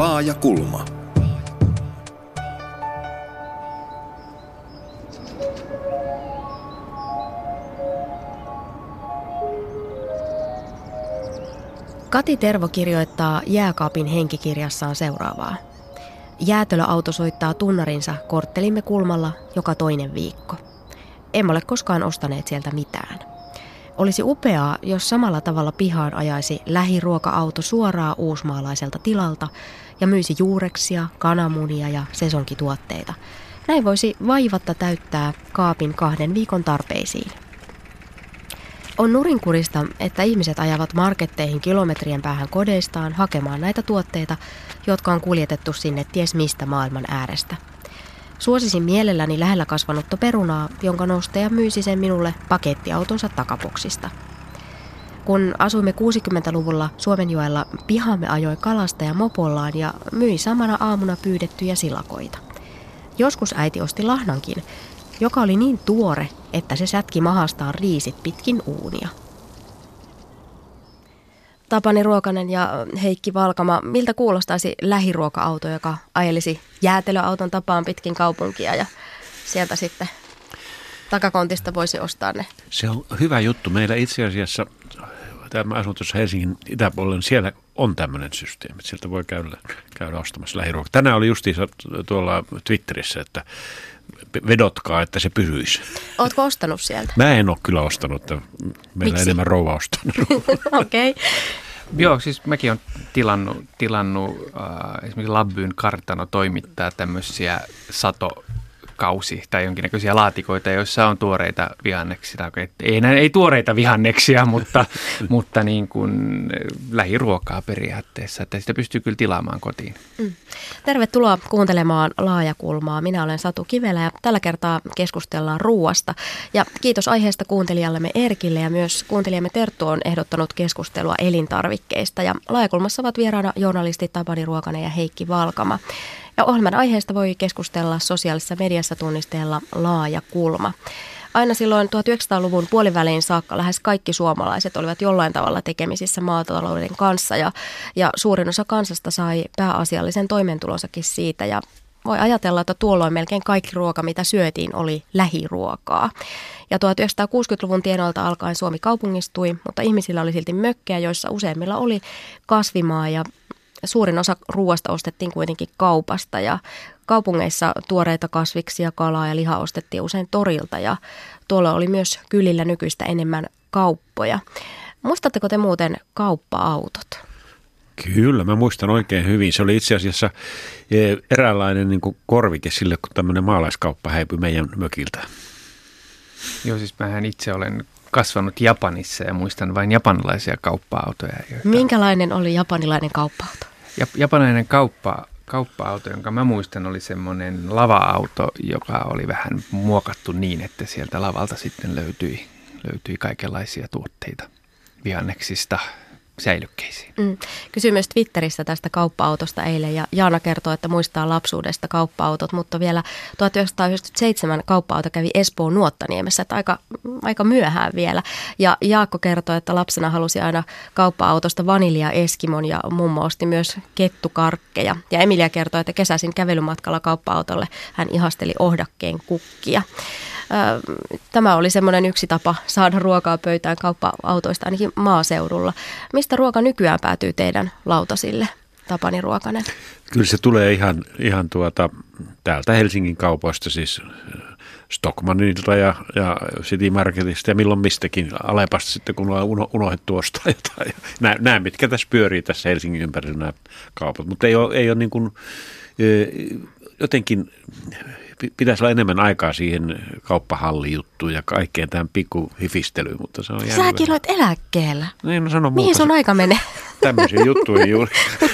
Laaja kulma. Kati Tervo kirjoittaa Jääkaapin henkikirjassaan seuraavaa. Jäätölöauto soittaa tunnarinsa korttelimme kulmalla joka toinen viikko. Emme ole koskaan ostaneet sieltä mitään. Olisi upeaa, jos samalla tavalla pihaan ajaisi lähiruoka-auto suoraan uusmaalaiselta tilalta ja myisi juureksia, kananmunia ja sesonkituotteita. Näin voisi vaivatta täyttää kaapin kahden viikon tarpeisiin. On nurinkurista, että ihmiset ajavat marketteihin kilometrien päähän kodeistaan hakemaan näitä tuotteita, jotka on kuljetettu sinne ties mistä maailman äärestä. Suosisin mielelläni lähellä kasvanutta perunaa, jonka nostaja myisi sen minulle pakettiautonsa takapoksista. Kun asuimme 60-luvulla Suomenjoella, pihamme ajoi kalasta ja mopollaan ja myi samana aamuna pyydettyjä silakoita. Joskus äiti osti lahnankin, joka oli niin tuore, että se sätki mahastaan riisit pitkin uunia. Tapani Ruokanen ja Heikki Valkama, miltä kuulostaisi lähiruoka-auto, joka ajelisi jäätelöauton tapaan pitkin kaupunkia ja sieltä sitten takakontista voisi ostaa ne? Se on hyvä juttu. Meillä itse asiassa, tämä asun tuossa Helsingin itäpuolella, niin siellä on tämmöinen systeemi. Sieltä voi käydä, käydä ostamassa lähiruokaa. Tänään oli justiinsa tuolla Twitterissä, että vedotkaa, että se pysyisi. Oletko ostanut sieltä? Mä en ole kyllä ostanut. Meillä Miksi? enemmän rouva ostanut. Okei. okay. Joo, siis mäkin olen tilannut, tilannut äh, esimerkiksi Labbyyn kartano toimittaa tämmöisiä sato kausi tai jonkinnäköisiä laatikoita, joissa on tuoreita vihanneksia. Ei, ei tuoreita vihanneksia, mutta, mutta niin kuin lähiruokaa periaatteessa, että sitä pystyy kyllä tilaamaan kotiin. Mm. Tervetuloa kuuntelemaan Laajakulmaa. Minä olen Satu Kivelä ja tällä kertaa keskustellaan ruuasta. Ja kiitos aiheesta kuuntelijallemme Erkille ja myös kuuntelijamme Terttu on ehdottanut keskustelua elintarvikkeista. Ja Laajakulmassa ovat vieraana journalistit Tapani Ruokanen ja Heikki Valkama. Ja ohjelman aiheesta voi keskustella sosiaalisessa mediassa tunnisteella laaja kulma. Aina silloin 1900-luvun puoliväliin saakka lähes kaikki suomalaiset olivat jollain tavalla tekemisissä maatalouden kanssa ja, ja suurin osa kansasta sai pääasiallisen toimeentulonsakin siitä ja voi ajatella, että tuolloin melkein kaikki ruoka, mitä syötiin, oli lähiruokaa. Ja 1960-luvun tienoilta alkaen Suomi kaupungistui, mutta ihmisillä oli silti mökkejä, joissa useimmilla oli kasvimaa ja suurin osa ruoasta ostettiin kuitenkin kaupasta ja kaupungeissa tuoreita kasviksia, kalaa ja lihaa ostettiin usein torilta ja tuolla oli myös kylillä nykyistä enemmän kauppoja. Muistatteko te muuten kauppa-autot? Kyllä, mä muistan oikein hyvin. Se oli itse asiassa e, eräänlainen niin kuin korvike sille, kun tämmöinen maalaiskauppa häipyi meidän mökiltä. Joo, siis mähän itse olen kasvanut Japanissa ja muistan vain japanilaisia kauppa-autoja. Joita... Minkälainen oli japanilainen kauppa-auto? Japanilainen kauppa, kauppa-auto, jonka mä muistan, oli semmoinen lava-auto, joka oli vähän muokattu niin, että sieltä lavalta sitten löytyi, löytyi kaikenlaisia tuotteita vihanneksista säilykkeisiin. Mm. Kysyin myös Twitterissä tästä kauppa-autosta eilen ja Jaana kertoo, että muistaa lapsuudesta kauppa-autot, mutta vielä 1997 kauppa-auto kävi Espoon Nuottaniemessä, että aika, aika myöhään vielä. Ja Jaakko kertoi, että lapsena halusi aina kauppa-autosta vanilja Eskimon ja mummo osti myös kettukarkkeja. Ja Emilia kertoi, että kesäisin kävelymatkalla kauppa-autolle hän ihasteli ohdakkeen kukkia tämä oli semmoinen yksi tapa saada ruokaa pöytään kauppa-autoista ainakin maaseudulla. Mistä ruoka nykyään päätyy teidän lautasille, Tapani Ruokanen? Kyllä se tulee ihan, ihan tuota, täältä Helsingin kaupoista, siis Stockmanilta ja, ja City Marketista ja milloin mistäkin Alepasta sitten, kun on unohdettu ostaa jotain. Nämä, nämä, mitkä tässä pyörii tässä Helsingin ympärillä nämä kaupat, mutta ei ole, ei ole niin kuin, jotenkin pitäisi olla enemmän aikaa siihen kauppahallijuttuun ja kaikkeen tähän pikkuhifistelyyn, mutta se on jäänyt Säkin vähän. olet eläkkeellä. Niin, no sano Mihin sun aika menee? Tämmöisiä juttuja juuri.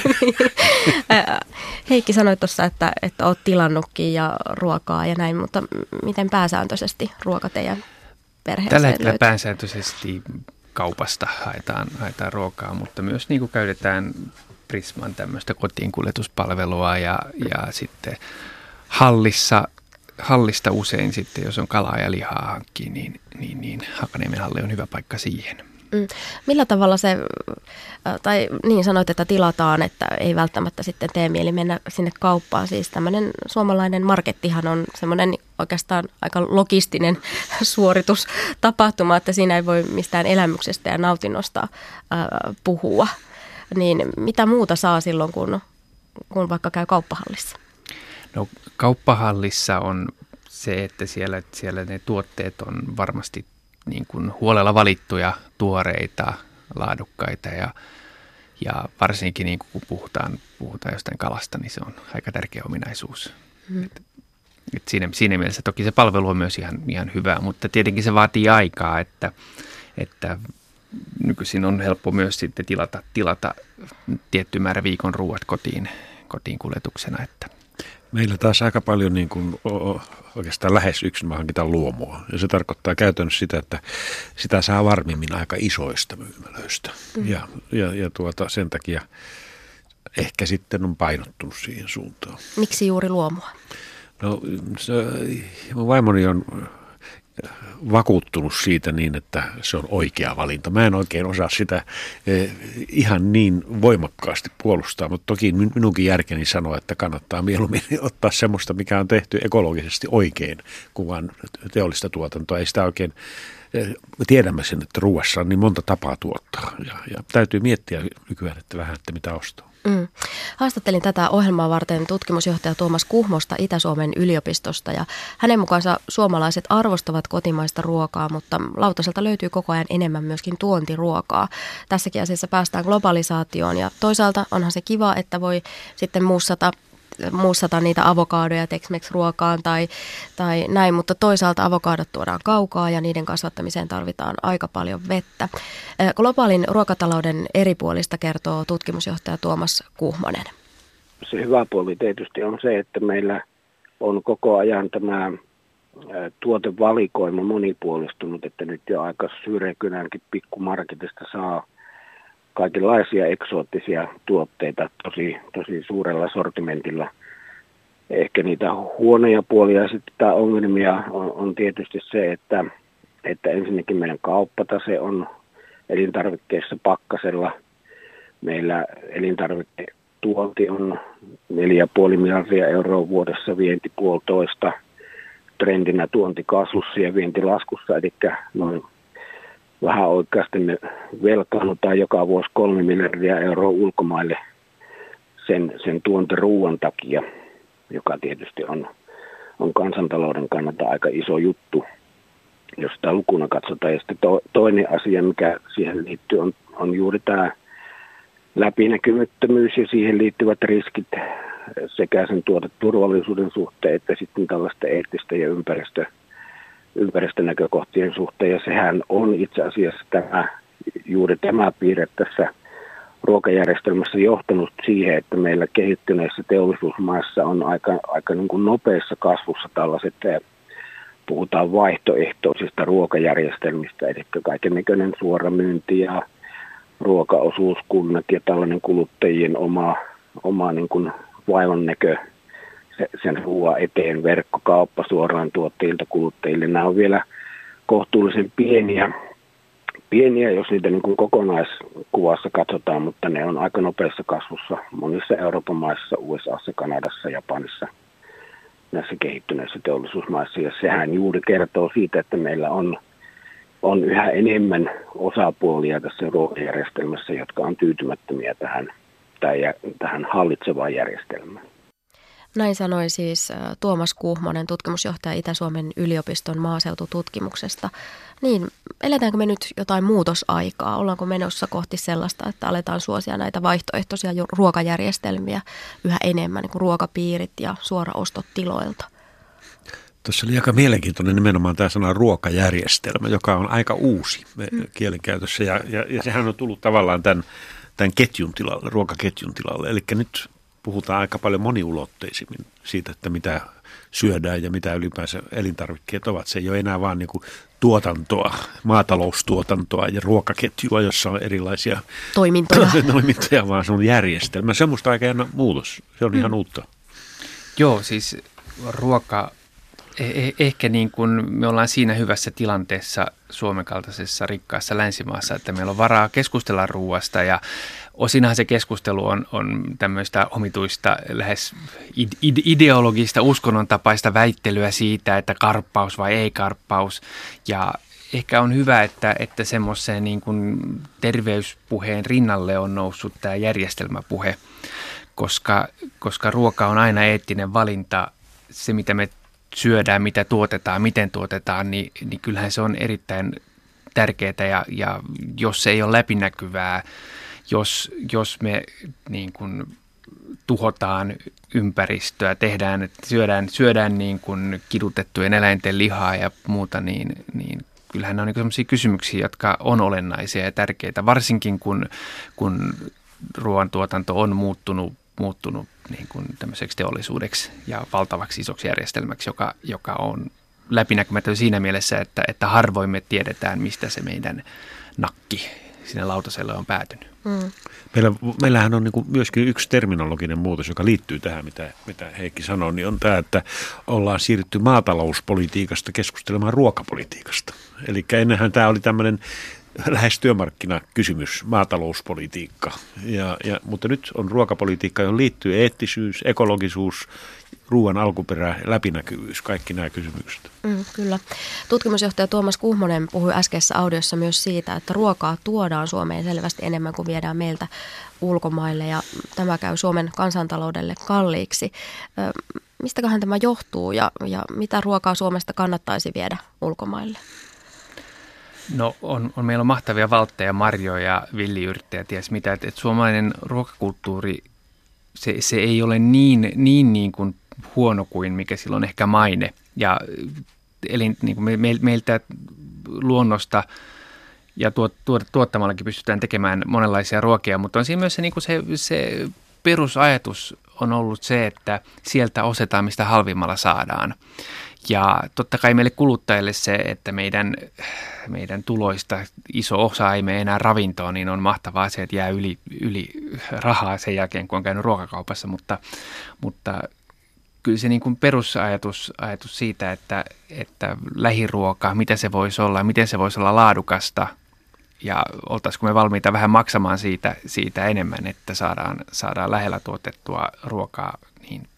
Heikki sanoi tuossa, että, että olet tilannutkin ja ruokaa ja näin, mutta miten pääsääntöisesti ruoka teidän perheeseen Tällä hetkellä löytyy? pääsääntöisesti kaupasta haetaan, haetaan ruokaa, mutta myös niin kuin käytetään Prisman tämmöistä kotiinkuljetuspalvelua ja, ja sitten hallissa hallista usein sitten, jos on kalaa ja lihaa hankkii, niin, niin, niin Hakaniemen halli on hyvä paikka siihen. Mm. Millä tavalla se, tai niin sanoit, että tilataan, että ei välttämättä sitten tee mieli mennä sinne kauppaan. Siis tämmöinen suomalainen markettihan on semmoinen oikeastaan aika logistinen suoritus tapahtuma, että siinä ei voi mistään elämyksestä ja nautinnosta äh, puhua. Niin mitä muuta saa silloin, kun, kun vaikka käy kauppahallissa? No kauppahallissa on se, että siellä, siellä ne tuotteet on varmasti niin kuin huolella valittuja, tuoreita, laadukkaita ja, ja varsinkin niin kuin kun puhutaan, puhutaan jostain kalasta, niin se on aika tärkeä ominaisuus. Mm. Et, et siinä, siinä mielessä toki se palvelu on myös ihan, ihan hyvä, mutta tietenkin se vaatii aikaa, että, että nykyisin on helppo myös sitten tilata, tilata tietty määrä viikon ruuat kotiin, kotiin kuljetuksena, että Meillä taas aika paljon niin kuin, oikeastaan lähes yksin hankitaan luomua. Ja se tarkoittaa käytännössä sitä, että sitä saa varmimmin aika isoista myymälöistä. Mm. Ja, ja, ja tuota, sen takia ehkä sitten on painottunut siihen suuntaan. Miksi juuri luomua? No se, vaimoni on vakuuttunut siitä niin, että se on oikea valinta. Mä en oikein osaa sitä eh, ihan niin voimakkaasti puolustaa, mutta toki minunkin järkeni sanoo, että kannattaa mieluummin ottaa semmoista, mikä on tehty ekologisesti oikein, kuin vain teollista tuotantoa. Ei sitä oikein, eh, me tiedämme sen, että ruuassa on niin monta tapaa tuottaa ja, ja täytyy miettiä nykyään, että vähän, että mitä ostaa. Mm. Haastattelin tätä ohjelmaa varten tutkimusjohtaja Tuomas Kuhmosta Itä-Suomen yliopistosta ja hänen mukaansa suomalaiset arvostavat kotimaista ruokaa, mutta lautaselta löytyy koko ajan enemmän myöskin tuontiruokaa. Tässäkin asiassa päästään globalisaatioon ja toisaalta onhan se kiva, että voi sitten muussata muussata niitä avokaadoja Tex-Mex-ruokaan tai, tai näin, mutta toisaalta avokaadot tuodaan kaukaa ja niiden kasvattamiseen tarvitaan aika paljon vettä. Globaalin ruokatalouden eri puolista kertoo tutkimusjohtaja Tuomas Kuhmonen. Se hyvä puoli tietysti on se, että meillä on koko ajan tämä tuotevalikoima monipuolistunut, että nyt jo aika Syyrekynänkin pikkumarketista saa – kaikenlaisia eksoottisia tuotteita tosi, tosi suurella sortimentilla. Ehkä niitä huonoja puolia sitten tai ongelmia on, on tietysti se, että, että ensinnäkin meidän kauppatase on elintarvikkeissa pakkasella. Meillä elintarviketuonti on 4,5 miljardia euroa vuodessa, vienti puolitoista, trendinä tuonti kasvussa ja vienti laskussa, eli noin vähän oikeasti me velkaannutaan joka vuosi kolme miljardia euroa ulkomaille sen, sen tuontiruuan takia, joka tietysti on, on kansantalouden kannalta aika iso juttu, jos sitä lukuna katsotaan. Ja sitten to, toinen asia, mikä siihen liittyy, on, on juuri tämä läpinäkymättömyys ja siihen liittyvät riskit sekä sen tuoteturvallisuuden suhteen että sitten tällaista eettistä ja ympäristö ympäristönäkökohtien suhteen. Ja sehän on itse asiassa tämä, juuri tämä piirre tässä ruokajärjestelmässä johtanut siihen, että meillä kehittyneissä teollisuusmaissa on aika, aika niin kuin nopeassa kasvussa tällaiset, eh, puhutaan vaihtoehtoisista ruokajärjestelmistä, eli kaiken näköinen suora myynti ja ruokaosuuskunnat ja tällainen kuluttajien oma, oma niin kuin vaivannäkö sen ruoan eteen, verkkokauppa suoraan tuotteilta kuluttajille. Nämä on vielä kohtuullisen pieniä, pieniä jos niitä niin kuin kokonaiskuvassa katsotaan, mutta ne on aika nopeassa kasvussa monissa Euroopan maissa, USAssa, Kanadassa, Japanissa, näissä kehittyneissä teollisuusmaissa. Ja sehän juuri kertoo siitä, että meillä on, on yhä enemmän osapuolia tässä ruokajärjestelmässä, jotka on tyytymättömiä tähän, tähän hallitsevaan järjestelmään. Näin sanoi siis Tuomas Kuhmonen, tutkimusjohtaja Itä-Suomen yliopiston maaseutututkimuksesta. Niin, eletäänkö me nyt jotain muutosaikaa? Ollaanko menossa kohti sellaista, että aletaan suosia näitä vaihtoehtoisia ruokajärjestelmiä yhä enemmän, niin kuin ruokapiirit ja suoraostot tiloilta? Tuossa oli aika mielenkiintoinen nimenomaan tämä sana ruokajärjestelmä, joka on aika uusi mm. kielenkäytössä ja, ja, ja sehän on tullut tavallaan tämän, tämän ketjun tilalle, ruokaketjun tilalle. Eli nyt puhutaan aika paljon moniulotteisimmin siitä, että mitä syödään ja mitä ylipäänsä elintarvikkeet ovat. Se ei ole enää vaan niin kuin tuotantoa, maataloustuotantoa ja ruokaketjua, jossa on erilaisia toimintoja, toimintoja vaan se on järjestelmä. Se on musta aika muutos. Se on mm. ihan uutta. Joo, siis ruoka, eh- ehkä niin kuin me ollaan siinä hyvässä tilanteessa Suomen kaltaisessa rikkaassa länsimaassa, että meillä on varaa keskustella ruoasta ja osinahan se keskustelu on, on tämmöistä omituista, lähes ide- ideologista, uskonnon tapaista väittelyä siitä, että karppaus vai ei karppaus. Ja ehkä on hyvä, että, että semmoiseen niin kuin terveyspuheen rinnalle on noussut tämä järjestelmäpuhe, koska, koska ruoka on aina eettinen valinta. Se, mitä me syödään, mitä tuotetaan, miten tuotetaan, niin, niin kyllähän se on erittäin tärkeää ja, ja jos se ei ole läpinäkyvää, jos, jos me niin kuin tuhotaan ympäristöä, tehdään, syödään, syödään niin kuin kidutettujen eläinten lihaa ja muuta, niin, niin kyllähän ne on niin sellaisia kysymyksiä, jotka on olennaisia ja tärkeitä, varsinkin kun, kun ruoantuotanto on muuttunut, muuttunut niin kuin tämmöiseksi teollisuudeksi ja valtavaksi isoksi järjestelmäksi, joka, joka on läpinäkymätön siinä mielessä, että, että harvoin me tiedetään, mistä se meidän nakki sinne lautaselle on päätynyt. Mm. Meillä, meillähän on niin myöskin yksi terminologinen muutos, joka liittyy tähän, mitä, mitä Heikki sanoi, niin on tämä, että ollaan siirrytty maatalouspolitiikasta keskustelemaan ruokapolitiikasta. Eli ennenhän tämä oli tämmöinen lähes työmarkkinakysymys, maatalouspolitiikka. Ja, ja, mutta nyt on ruokapolitiikka, johon liittyy eettisyys, ekologisuus, ruoan alkuperä, läpinäkyvyys, kaikki nämä kysymykset. Mm, kyllä. Tutkimusjohtaja Tuomas Kuhmonen puhui äskeisessä audiossa myös siitä, että ruokaa tuodaan Suomeen selvästi enemmän kuin viedään meiltä ulkomaille ja tämä käy Suomen kansantaloudelle kalliiksi. Mistäköhän tämä johtuu ja, ja mitä ruokaa Suomesta kannattaisi viedä ulkomaille? No on, on, meillä on mahtavia valtteja, marjoja, villiyrttejä, ties mitä. Että et suomalainen ruokakulttuuri, se, se ei ole niin, niin, niin kuin huono kuin mikä silloin ehkä maine. Ja eli niin kuin me, me, meiltä luonnosta ja tuot, tuot, tuottamallakin pystytään tekemään monenlaisia ruokia, mutta on siinä myös se, niin kuin se, se perusajatus on ollut se, että sieltä osetaan, mistä halvimmalla saadaan. Ja totta kai meille kuluttajille se, että meidän, meidän tuloista iso osa ei mene enää ravintoon, niin on mahtavaa se, että jää yli, yli rahaa sen jälkeen, kun on käynyt ruokakaupassa, mutta, mutta kyllä se niin kuin perusajatus ajatus siitä, että, että lähiruoka, mitä se voisi olla, miten se voisi olla laadukasta ja oltaisiko me valmiita vähän maksamaan siitä, siitä enemmän, että saadaan, saadaan lähellä tuotettua ruokaa, niin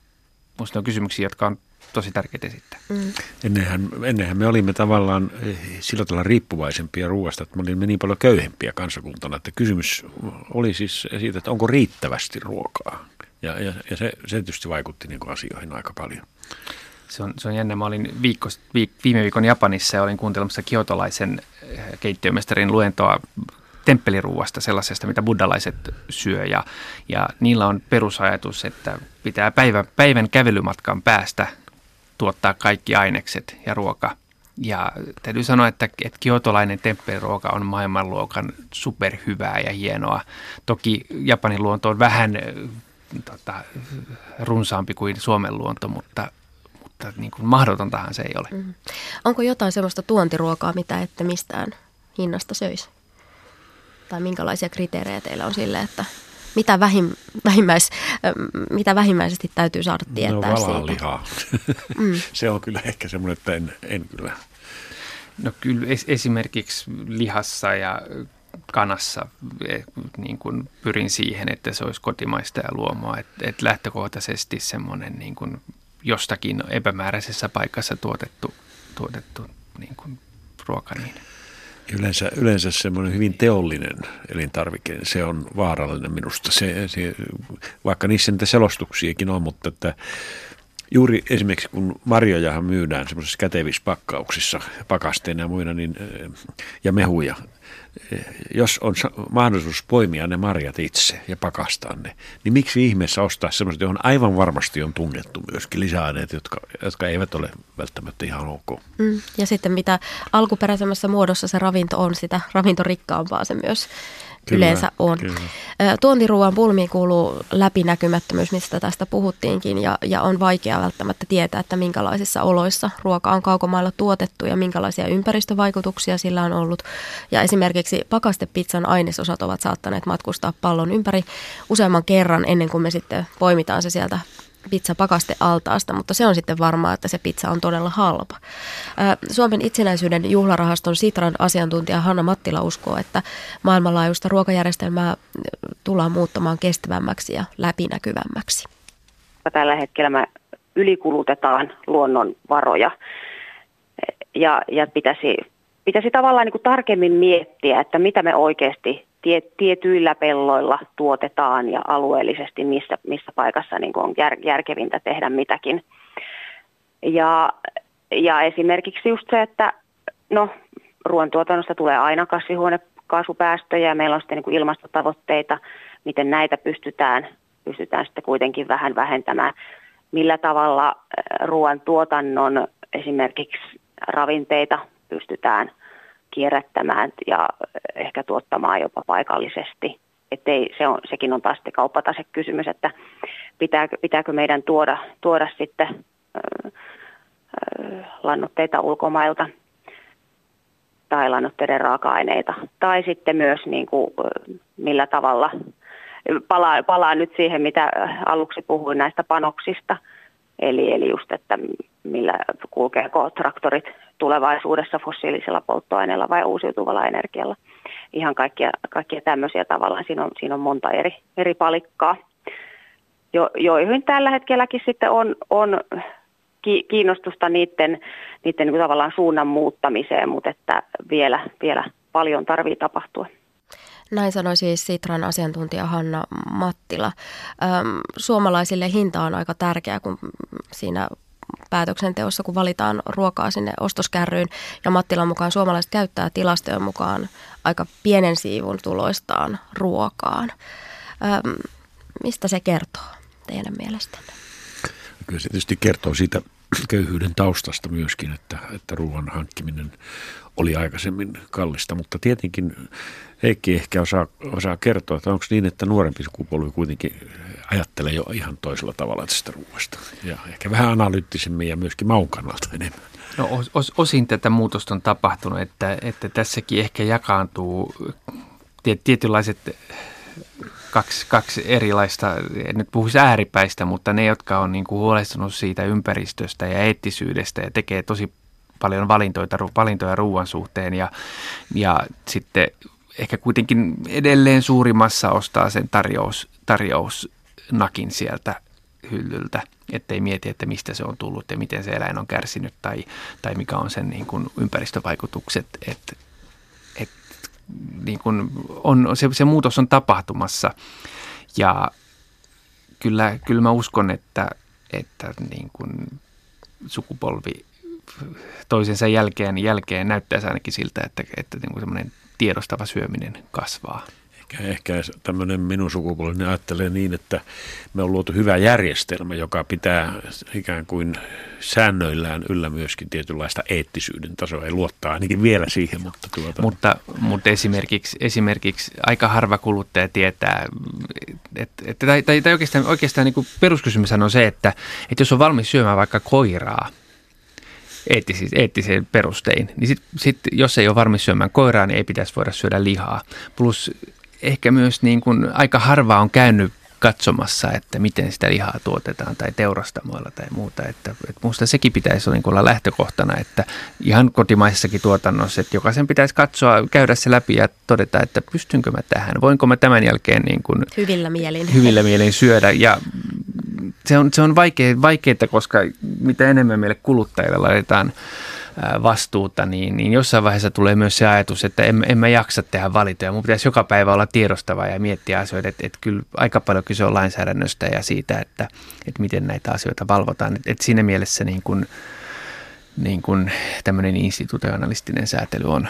minusta on kysymyksiä, jotka on tosi tärkeitä esittää. Mm. Ennenhän, ennenhän me olimme tavallaan eh, sillä tavalla riippuvaisempia ruoasta, että me olimme niin paljon köyhempiä kansakuntana, että kysymys oli siis siitä, että onko riittävästi ruokaa. Ja, ja, ja se, se tietysti vaikutti niin kuin asioihin aika paljon. Se on, se on jännä. Mä olin viikko, viik, viime viikon Japanissa ja olin kuuntelemassa kiotolaisen eh, keittiömestarin luentoa temppeliruuasta, sellaisesta, mitä buddhalaiset syö. Ja, ja niillä on perusajatus, että pitää päivän, päivän kävelymatkan päästä tuottaa kaikki ainekset ja ruoka. Ja täytyy sanoa, että, että kiotolainen temppeliruoka on maailmanluokan superhyvää ja hienoa. Toki Japanin luonto on vähän tota, runsaampi kuin Suomen luonto, mutta, mutta niin kuin mahdotontahan se ei ole. Mm. Onko jotain sellaista tuontiruokaa, mitä ette mistään hinnasta söisi? Tai minkälaisia kriteerejä teillä on sille, että mitä, vähim, vähimmäis, mitä vähimmäisesti täytyy saada tietää no, siitä? mm. se on kyllä ehkä semmoinen, että en, en kyllä. No kyllä esimerkiksi lihassa ja kanassa e, niin kuin pyrin siihen, että se olisi kotimaista ja luomua. Että et lähtökohtaisesti semmoinen niin kuin jostakin epämääräisessä paikassa tuotettu, tuotettu niin kuin ruoka. Niin. Yleensä, yleensä semmoinen hyvin teollinen elintarvike, se on vaarallinen minusta. Se, se, vaikka niissä niitä selostuksiakin on, mutta että juuri esimerkiksi kun marjojahan myydään semmoisissa kätevissä pakkauksissa, pakasteina ja muina, niin, ja mehuja, jos on mahdollisuus poimia ne marjat itse ja pakastaa ne, niin miksi ihmeessä ostaa semmoiset, johon aivan varmasti on tunnettu myöskin lisäaineet, jotka, jotka eivät ole välttämättä ihan ok. Mm, ja sitten mitä alkuperäisemmässä muodossa se ravinto on, sitä ravintorikkaampaa se myös kyllä, yleensä on. Kyllä. Tuontiruuan pulmiin kuuluu läpinäkymättömyys, mistä tästä puhuttiinkin, ja, ja on vaikea välttämättä tietää, että minkälaisissa oloissa ruoka on kaukomailla tuotettu ja minkälaisia ympäristövaikutuksia sillä on ollut. Ja esimerkiksi pakastepizzan ainesosat ovat saattaneet matkustaa pallon ympäri useamman kerran ennen kuin me sitten poimitaan se sieltä pizza pakaste altaasta, mutta se on sitten varmaa, että se pizza on todella halpa. Suomen itsenäisyyden juhlarahaston Sitran asiantuntija Hanna Mattila uskoo, että maailmanlaajuista ruokajärjestelmää tullaan muuttamaan kestävämmäksi ja läpinäkyvämmäksi. Tällä hetkellä me ylikulutetaan luonnonvaroja ja, ja pitäisi, pitäisi tavallaan niin kuin tarkemmin miettiä, että mitä me oikeasti tie, tietyillä pelloilla tuotetaan ja alueellisesti missä, missä paikassa niin kuin on jär, järkevintä tehdä mitäkin. Ja, ja esimerkiksi just se, että no, ruoantuotannosta tulee aina kasvihuonekaasupäästöjä ja meillä on sitten niin kuin ilmastotavoitteita, miten näitä pystytään, pystytään sitten kuitenkin vähän vähentämään. Millä tavalla ruoantuotannon esimerkiksi ravinteita pystytään kierrättämään ja ehkä tuottamaan jopa paikallisesti. Ettei, se on, sekin on taas kauppatasekysymys, että pitääkö, pitääkö meidän tuoda, tuoda sitten ö, ö, lannoitteita ulkomailta tai lannoitteiden raaka-aineita. Tai sitten myös niin kuin, millä tavalla, palaan, palaan nyt siihen, mitä aluksi puhuin näistä panoksista, eli, eli just, että millä kulkeeko traktorit tulevaisuudessa fossiilisilla polttoaineilla vai uusiutuvalla energialla. Ihan kaikkia, kaikkia tämmöisiä tavallaan, siinä on, siinä on monta eri, eri palikkaa, jo, joihin tällä hetkelläkin sitten on, on kiinnostusta niiden, niiden niin tavallaan suunnan muuttamiseen, mutta että vielä, vielä paljon tarvii tapahtua. Näin sanoi siis Sitran asiantuntija Hanna Mattila. Suomalaisille hinta on aika tärkeä, kun siinä päätöksenteossa, kun valitaan ruokaa sinne ostoskärryyn. Ja Mattilan mukaan suomalaiset käyttää tilastojen mukaan aika pienen siivun tuloistaan ruokaan. Öm, mistä se kertoo teidän mielestänne? Kyllä se tietysti kertoo siitä köyhyyden taustasta myöskin, että, että ruoan hankkiminen oli aikaisemmin kallista, mutta tietenkin Heikki ehkä osaa, osaa kertoa, että onko niin, että nuorempi sukupolvi kuitenkin ajattelee jo ihan toisella tavalla tästä ruoasta ja ehkä vähän analyyttisemmin ja myöskin maun kannalta enemmän. No os, osin tätä muutosta on tapahtunut, että, että tässäkin ehkä jakaantuu tietynlaiset kaksi, kaksi erilaista, en nyt puhuisi ääripäistä, mutta ne, jotka on niin kuin huolestunut siitä ympäristöstä ja eettisyydestä ja tekee tosi paljon valintoja, valintoja ruoan suhteen ja, ja sitten ehkä kuitenkin edelleen suurimmassa ostaa sen tarjous, tarjousnakin sieltä hyllyltä, ettei mieti, että mistä se on tullut ja miten se eläin on kärsinyt tai, tai mikä on sen niin kuin ympäristövaikutukset. Että, et, niin kuin on, se, se muutos on tapahtumassa ja kyllä, kyllä mä uskon, että, että niin kuin sukupolvi toisensa jälkeen, jälkeen näyttäisi ainakin siltä, että, että niin kuin semmoinen tiedostava syöminen kasvaa. Ehkä, ehkä tämmöinen minun sukupolveni ajattelee niin, että me on luotu hyvä järjestelmä, joka pitää ikään kuin säännöillään yllä myöskin tietynlaista eettisyyden tasoa. Ei luottaa ainakin vielä siihen. Mutta, tuota... mutta, mutta esimerkiksi, esimerkiksi aika harva kuluttaja tietää, että, että, tai, tai oikeastaan, oikeastaan niin peruskysymys on se, että, että jos on valmis syömään vaikka koiraa, eettisiin, eettisiin perustein. Niin sit, sit, jos ei ole varmis syömään koiraa, niin ei pitäisi voida syödä lihaa. Plus ehkä myös niin kuin aika harva on käynyt katsomassa, että miten sitä lihaa tuotetaan tai teurastamoilla tai muuta. Että, että minusta sekin pitäisi niin olla lähtökohtana, että ihan kotimaisessakin tuotannossa, että jokaisen pitäisi katsoa, käydä se läpi ja todeta, että pystynkö mä tähän, voinko mä tämän jälkeen niin kuin hyvillä mielin, hyvillä mielin syödä ja se on, se on vaikea, vaikeaa, koska mitä enemmän meille kuluttajille laitetaan vastuuta, niin, niin jossain vaiheessa tulee myös se ajatus, että en, en mä jaksa tehdä valintoja. Mun pitäisi joka päivä olla tiedostava ja miettiä asioita, että, että kyllä aika paljon kyse on lainsäädännöstä ja siitä, että, että miten näitä asioita valvotaan. Että, että siinä mielessä niin kuin, niin kuin tämmöinen institutionalistinen säätely on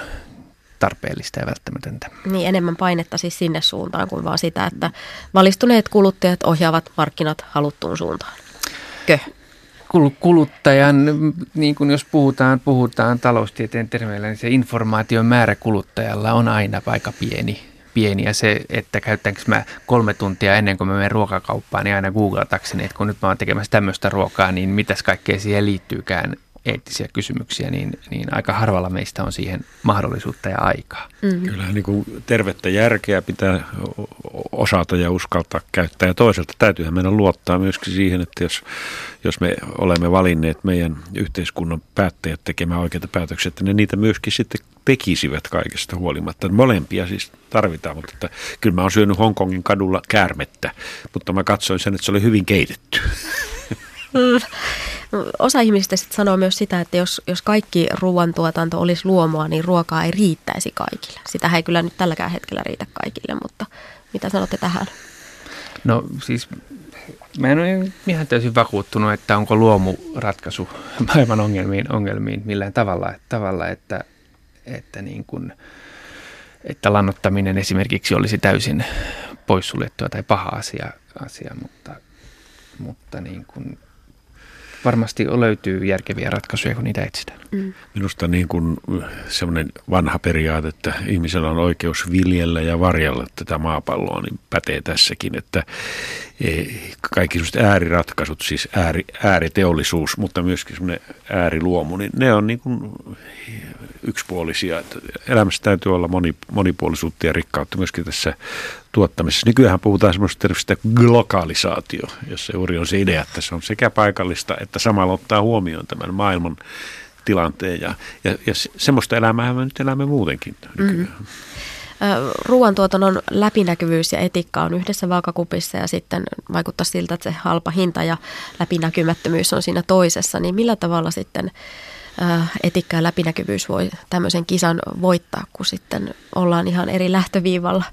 tarpeellista ja välttämätöntä. Niin enemmän painetta siis sinne suuntaan kuin vaan sitä, että valistuneet kuluttajat ohjaavat markkinat haluttuun suuntaan. Kö? Kuluttajan, niin kuin jos puhutaan, puhutaan taloustieteen termeillä, niin se informaation määrä kuluttajalla on aina aika pieni. pieni ja se, että käyttänkö mä kolme tuntia ennen kuin mä menen ruokakauppaan, niin aina googlatakseni, että kun nyt mä oon tekemässä tämmöistä ruokaa, niin mitäs kaikkea siihen liittyykään eettisiä kysymyksiä, niin, niin aika harvalla meistä on siihen mahdollisuutta ja aikaa. Mm-hmm. Kyllä niin kuin tervettä järkeä pitää osata ja uskaltaa käyttää. Ja toisaalta täytyyhän meidän luottaa myöskin siihen, että jos, jos me olemme valinneet meidän yhteiskunnan päättäjät tekemään oikeita päätöksiä, että ne niitä myöskin sitten tekisivät kaikesta huolimatta. Molempia siis tarvitaan, mutta että, kyllä mä oon syönyt Hongkongin kadulla käärmettä, mutta mä katsoin sen, että se oli hyvin keitetty. Osa ihmisistä sitten sanoo myös sitä, että jos, jos kaikki ruoantuotanto olisi luomua, niin ruokaa ei riittäisi kaikille. Sitä ei kyllä nyt tälläkään hetkellä riitä kaikille, mutta mitä sanotte tähän? No siis mä en ole ihan täysin vakuuttunut, että onko luomu ratkaisu maailman ongelmiin, ongelmiin millään tavalla, tavalla että, että, niin kuin, että lannottaminen esimerkiksi olisi täysin poissuljettua tai paha asia, asia mutta, mutta niin kuin varmasti löytyy järkeviä ratkaisuja, kun niitä etsitään. Minusta niin kuin semmoinen vanha periaate, että ihmisellä on oikeus viljellä ja varjella tätä maapalloa, niin pätee tässäkin, että e, kaikki ääriratkaisut, siis ääri, ääriteollisuus, mutta myöskin semmoinen ääriluomu, niin ne on niin kuin yksipuolisia. Että elämässä täytyy olla moni, monipuolisuutta ja rikkautta myöskin tässä tuottamisessa. Nykyään puhutaan semmoista termistä glokalisaatio, jossa juuri on se idea, että se on sekä paikallista että samalla ottaa huomioon tämän maailman tilanteen. Ja, ja, ja semmoista elämää me nyt elämme muutenkin nykyään. Mm-hmm. Ruoantuotannon läpinäkyvyys ja etiikka on yhdessä vaakakupissa ja sitten vaikuttaa siltä, että se halpa hinta ja läpinäkymättömyys on siinä toisessa. Niin millä tavalla sitten etiikka ja läpinäkyvyys voi tämmöisen kisan voittaa, kun sitten ollaan ihan eri lähtöviivalla?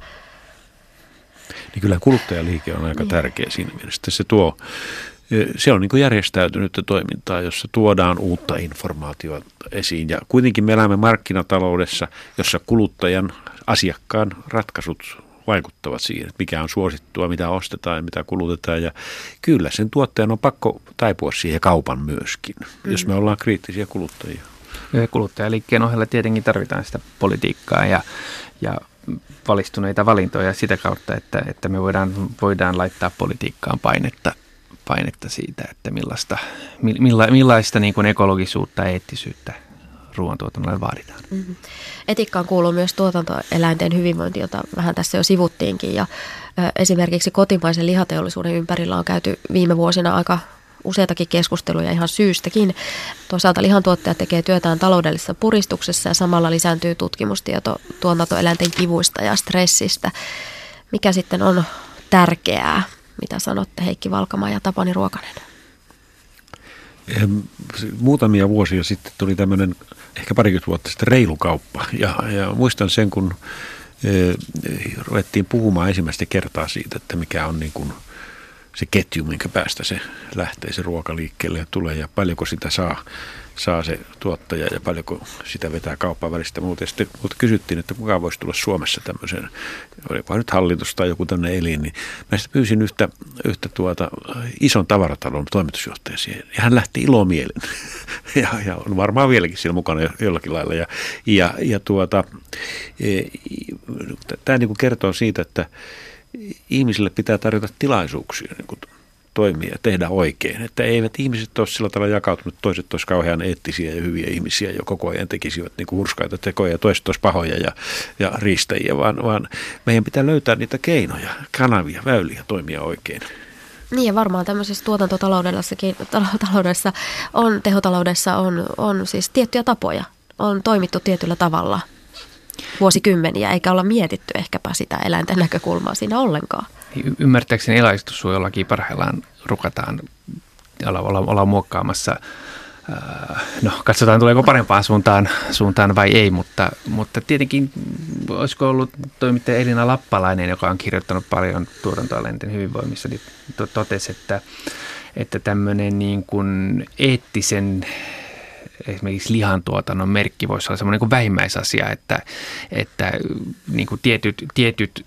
Niin kyllä kuluttajaliike on aika niin. tärkeä siinä mielessä. Se tuo se on niin järjestäytynyttä toimintaa, jossa tuodaan uutta informaatiota esiin. Ja kuitenkin me elämme markkinataloudessa, jossa kuluttajan, asiakkaan ratkaisut vaikuttavat siihen, että mikä on suosittua, mitä ostetaan ja mitä kulutetaan. Ja kyllä sen tuottajan on pakko taipua siihen kaupan myöskin, mm. jos me ollaan kriittisiä kuluttajia. Kuluttajaliikkeen ohella tietenkin tarvitaan sitä politiikkaa ja, ja valistuneita valintoja sitä kautta, että, että me voidaan, voidaan laittaa politiikkaan painetta, painetta siitä, että millaista, milla, millaista niin kuin ekologisuutta ja eettisyyttä ruoantuotannolle vaaditaan. Mm-hmm. Etiikkaan kuuluu myös tuotantoeläinten hyvinvointi, jota vähän tässä jo sivuttiinkin. Ja, esimerkiksi kotimaisen lihateollisuuden ympärillä on käyty viime vuosina aika useitakin keskusteluja ihan syystäkin. Toisaalta lihantuottaja tekee työtään taloudellisessa puristuksessa ja samalla lisääntyy tutkimustieto tuotantoeläinten kivuista ja stressistä. Mikä sitten on tärkeää, mitä sanotte Heikki Valkama ja Tapani Ruokanen? Muutamia vuosia sitten tuli tämmöinen, ehkä parikymmentä vuotta sitten reilu kauppa. Ja, ja muistan sen, kun e, ruvettiin puhumaan ensimmäistä kertaa siitä, että mikä on niin kuin – se ketju, minkä päästä se lähtee se ruoka liikkeelle ja tulee ja paljonko sitä saa, saa se tuottaja ja paljonko sitä vetää kauppaan välistä muuta. Ja sitten mutta kysyttiin, että kuka voisi tulla Suomessa tämmöisen, olipa nyt hallitus tai joku tämmöinen elin, niin mä sitten pyysin yhtä, yhtä tuota, ison tavaratalon toimitusjohtaja siihen. Ja hän lähti ilomielin. Ja, ja on varmaan vieläkin siellä mukana jollakin lailla. Ja, ja, ja tuota, e, tämä niin kertoo siitä, että ihmisille pitää tarjota tilaisuuksia niin kuin toimia tehdä oikein. Että eivät ihmiset ole sillä tavalla jakautunut, toiset olisivat kauhean eettisiä ja hyviä ihmisiä ja koko ajan tekisivät niin kuin hurskaita tekoja ja toiset olisivat pahoja ja, ja riistäjiä, vaan, vaan meidän pitää löytää niitä keinoja, kanavia, väyliä toimia oikein. Niin ja varmaan tämmöisessä tuotantotaloudessa on, tehotaloudessa on, on siis tiettyjä tapoja. On toimittu tietyllä tavalla – vuosikymmeniä, eikä olla mietitty ehkäpä sitä eläinten näkökulmaa siinä ollenkaan. Ymmärtääkseni eläinsuojelullakin parhaillaan rukataan, ollaan, olla muokkaamassa No, katsotaan tuleeko parempaan suuntaan, suuntaan vai ei, mutta, mutta tietenkin olisiko ollut toimittaja Elina Lappalainen, joka on kirjoittanut paljon tuotantoeläinten hyvinvoimissa, niin totesi, että, että tämmöinen niin kuin eettisen esimerkiksi lihantuotannon merkki voisi olla semmoinen kuin vähimmäisasia, että, että niin kuin tietyt, tietyt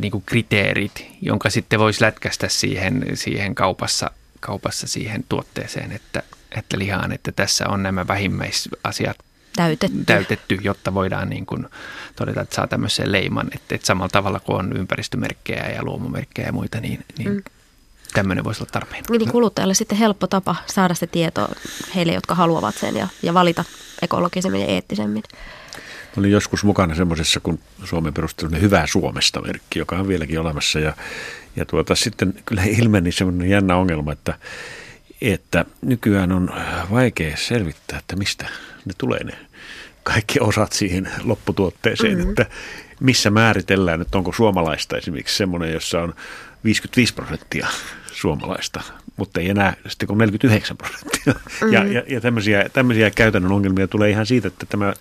niin kuin kriteerit, jonka sitten voisi lätkästä siihen, siihen kaupassa, kaupassa siihen tuotteeseen, että, että lihaan, että tässä on nämä vähimmäisasiat täytetty, täytetty jotta voidaan niin kuin todeta, että saa tämmöisen leiman, että, että samalla tavalla kuin on ympäristömerkkejä ja luomumerkkejä ja muita, niin, niin mm tämmöinen voisi olla tarpeen. Niin kuluttajalle sitten helppo tapa saada se tieto heille, jotka haluavat sen ja, ja valita ekologisemmin ja eettisemmin. Olin joskus mukana semmoisessa, kun Suomen perusteli Hyvää Suomesta merkki, joka on vieläkin olemassa. Ja, ja tuota, sitten kyllä ilmeni semmoinen jännä ongelma, että, että nykyään on vaikea selvittää, että mistä ne tulee ne kaikki osat siihen lopputuotteeseen, mm-hmm. että missä määritellään, että onko suomalaista esimerkiksi semmoinen, jossa on 55 prosenttia suomalaista, mutta ei enää sitten kuin 49 prosenttia. Mm-hmm. Ja, ja, ja tämmöisiä, tämmöisiä käytännön ongelmia tulee ihan siitä, että tämä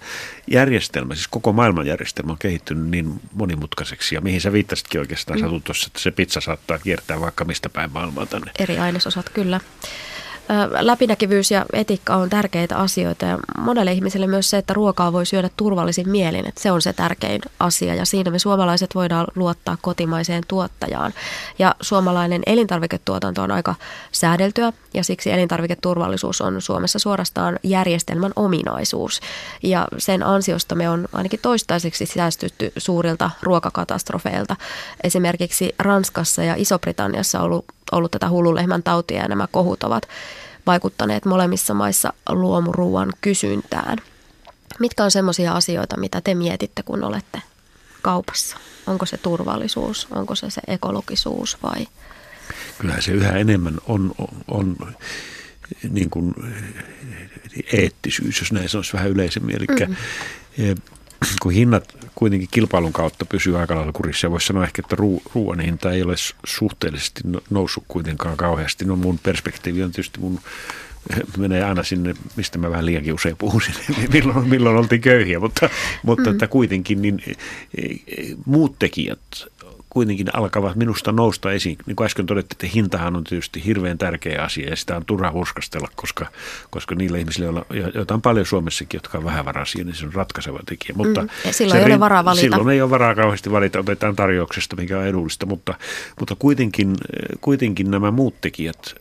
järjestelmä, siis koko maailman järjestelmä on kehittynyt niin monimutkaiseksi. Ja mihin sä viittasitkin oikeastaan mm-hmm. tuossa, että se pizza saattaa kiertää vaikka mistä päin maailmaa tänne. Eri ainesosat, kyllä läpinäkyvyys ja etiikka on tärkeitä asioita ja monelle ihmiselle myös se, että ruokaa voi syödä turvallisin mielin, että se on se tärkein asia ja siinä me suomalaiset voidaan luottaa kotimaiseen tuottajaan. Ja suomalainen elintarviketuotanto on aika säädeltyä ja siksi elintarviketurvallisuus on Suomessa suorastaan järjestelmän ominaisuus ja sen ansiosta me on ainakin toistaiseksi säästytty suurilta ruokakatastrofeilta. Esimerkiksi Ranskassa ja Iso-Britanniassa ollut ollut tätä hullulehmän tautia ja nämä kohut ovat vaikuttaneet molemmissa maissa luomuruuan kysyntään. Mitkä on semmoisia asioita, mitä te mietitte, kun olette kaupassa? Onko se turvallisuus, onko se se ekologisuus vai? Kyllä se yhä enemmän on, on, on niin kuin eettisyys, jos näin sanoisi vähän yleisemmin. Eli mm-hmm kun hinnat kuitenkin kilpailun kautta pysyy aika lailla kurissa, ja voisi sanoa ehkä, että ruu, ruoan hinta ei ole suhteellisesti no, noussut kuitenkaan kauheasti. No mun perspektiivi on tietysti mun menee aina sinne, mistä mä vähän liiankin usein puhun sinne, milloin, milloin oltiin köyhiä, mutta, mutta mm. että kuitenkin niin, e, e, muut tekijät kuitenkin alkavat minusta nousta esiin. Niin kuin äsken todettiin, että hintahan on tietysti hirveän tärkeä asia ja sitä on turha hurskastella, koska, koska niillä ihmisillä, joita on paljon Suomessakin, jotka on vähävaraisia, niin se on ratkaiseva tekijä. Mutta mm, silloin ei ole varaa valita. Silloin ei ole varaa kauheasti valita, otetaan tarjouksesta, mikä on edullista, mutta, mutta kuitenkin, kuitenkin nämä muut tekijät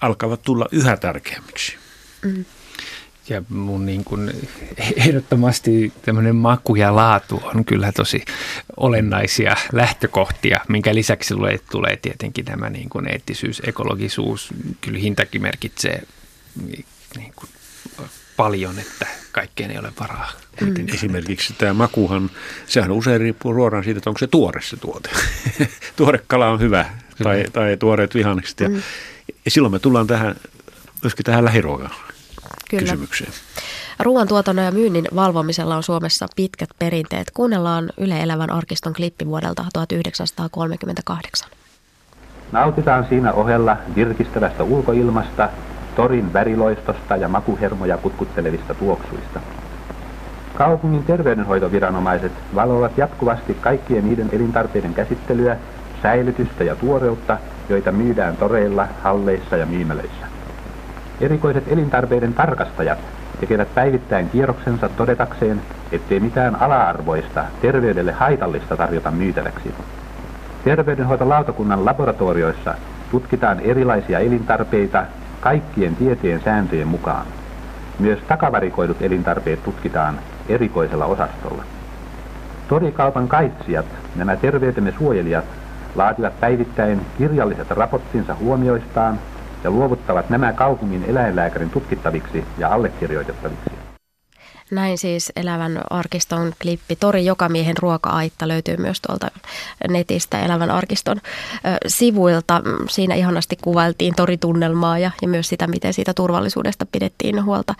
alkavat tulla yhä tärkeämmiksi. Mm. Ja mun niin kuin ehdottomasti tämmöinen maku ja laatu on kyllä tosi olennaisia lähtökohtia, minkä lisäksi tulee, tulee tietenkin tämä niin kuin eettisyys, ekologisuus. Kyllä hintakin merkitsee niin kuin paljon, että kaikkeen ei ole varaa. Mm. Esimerkiksi tämä makuhan, sehän usein riippuu ruoraan siitä, että onko se tuore se tuote. tuore kala on hyvä tai, tai tuoreet vihannekset. Ja, mm. ja silloin me tullaan tähän, myöskin tähän lähiruokaan Kyllä. kysymykseen. Ruoantuotannon ja myynnin valvomisella on Suomessa pitkät perinteet. Kuunnellaan Yle Elävän arkiston klippi vuodelta 1938. Nautitaan siinä ohella virkistävästä ulkoilmasta, torin väriloistosta ja makuhermoja kutkuttelevista tuoksuista. Kaupungin terveydenhoitoviranomaiset valovat jatkuvasti kaikkien niiden elintarpeiden käsittelyä, säilytystä ja tuoreutta, joita myydään toreilla, halleissa ja myymälöissä. Erikoiset elintarpeiden tarkastajat tekevät päivittäin kierroksensa todetakseen, ettei mitään ala-arvoista, terveydelle haitallista tarjota myytäväksi. Terveydenhoitolautakunnan laboratorioissa tutkitaan erilaisia elintarpeita kaikkien tieteen sääntöjen mukaan. Myös takavarikoidut elintarpeet tutkitaan erikoisella osastolla. Torikaupan kaitsijat, nämä terveytemme suojelijat, laativat päivittäin kirjalliset raporttinsa huomioistaan ja luovuttavat nämä kaupungin eläinlääkärin tutkittaviksi ja allekirjoitettaviksi. Näin siis Elävän arkiston klippi Tori Jokamiehen ruoka-aitta löytyy myös tuolta netistä Elävän arkiston sivuilta. Siinä ihanasti kuvailtiin toritunnelmaa ja, ja myös sitä, miten siitä turvallisuudesta pidettiin huolta.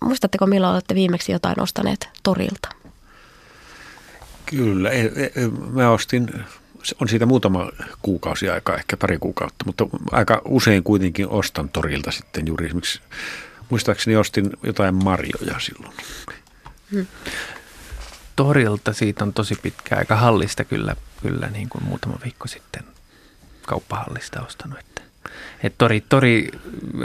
Muistatteko, milloin olette viimeksi jotain ostaneet torilta? Kyllä, mä ostin on siitä muutama kuukausi aikaa, ehkä pari kuukautta, mutta aika usein kuitenkin ostan torilta sitten juuri esimerkiksi, muistaakseni ostin jotain marjoja silloin. Hmm. Torilta siitä on tosi pitkä aika hallista kyllä, kyllä niin kuin muutama viikko sitten kauppahallista ostanut. Että, et tori, tori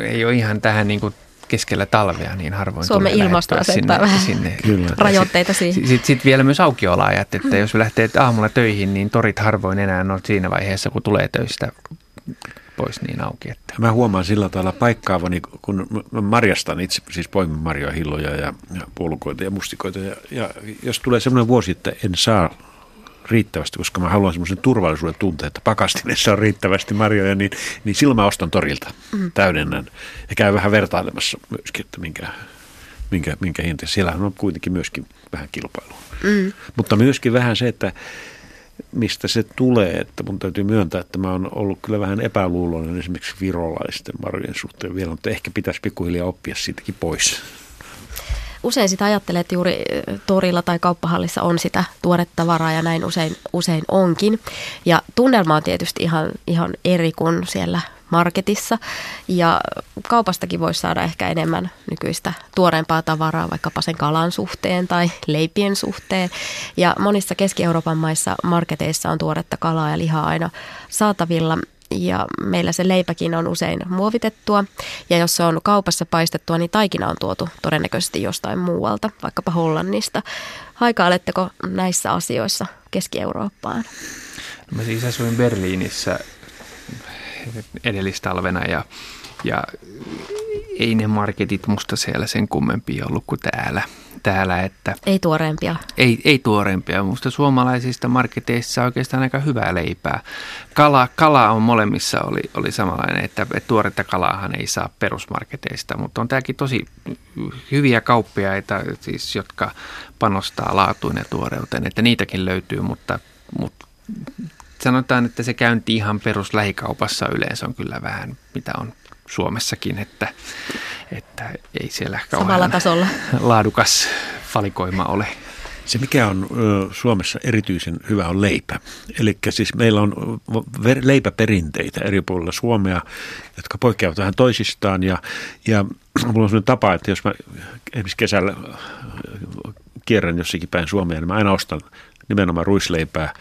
ei ole ihan tähän niin kuin keskellä talvea niin harvoin Suomen ilmasto asettaa vähän sinne. Kyllä. rajoitteita siihen. Sitten sit vielä myös aukioloajat, että jos lähtee aamulla töihin, niin torit harvoin enää on siinä vaiheessa, kun tulee töistä pois niin auki. Että. Mä huomaan sillä tavalla paikkaavani, kun mä marjastan itse, siis poimin marjoja, hilloja ja, ja puolukoita ja mustikoita. Ja, ja jos tulee semmoinen vuosi, että en saa riittävästi, koska mä haluan semmoisen turvallisuuden tunteen, että pakastimessa on riittävästi marjoja, niin, niin silloin mä ostan torilta, mm. täydennän ja käyn vähän vertailemassa myöskin, että minkä, minkä, minkä hinta. Siellähän on kuitenkin myöskin vähän kilpailua. Mm. Mutta myöskin vähän se, että mistä se tulee, että mun täytyy myöntää, että mä oon ollut kyllä vähän epäluuloinen esimerkiksi virolaisten marjojen suhteen vielä, mutta ehkä pitäisi pikkuhiljaa oppia siitäkin pois usein sitä ajattelee, että juuri torilla tai kauppahallissa on sitä tuoretta varaa ja näin usein, usein onkin. Ja tunnelma on tietysti ihan, ihan eri kuin siellä marketissa. Ja kaupastakin voisi saada ehkä enemmän nykyistä tuoreempaa tavaraa vaikkapa sen kalan suhteen tai leipien suhteen. Ja monissa Keski-Euroopan maissa marketeissa on tuoretta kalaa ja lihaa aina saatavilla ja meillä se leipäkin on usein muovitettua ja jos se on kaupassa paistettua, niin taikina on tuotu todennäköisesti jostain muualta, vaikkapa Hollannista. Haikailetteko näissä asioissa Keski-Eurooppaan? No mä siis asuin Berliinissä edellistalvena ja, ja ei ne marketit musta siellä sen kummempia ollut kuin täällä täällä. Että ei tuoreempia. Ei, ei tuoreempia. Minusta suomalaisista marketeissa on oikeastaan aika hyvää leipää. Kala, kala on molemmissa oli, oli samanlainen, että, että tuoretta kalaahan ei saa perusmarketeista, mutta on tämäkin tosi hyviä kauppiaita, siis, jotka panostaa laatuun ja tuoreuteen, että niitäkin löytyy, mutta, mutta sanotaan, että se käynti ihan peruslähikaupassa yleensä on kyllä vähän, mitä on Suomessakin, että, että ei siellä Samalla tasolla. laadukas valikoima ole. Se, mikä on Suomessa erityisen hyvä, on leipä. Eli siis meillä on leipäperinteitä eri puolilla Suomea, jotka poikkeavat vähän toisistaan. Ja, ja mulla on sellainen tapa, että jos mä esimerkiksi kesällä kierrän jossakin päin Suomea, niin mä aina ostan nimenomaan ruisleipää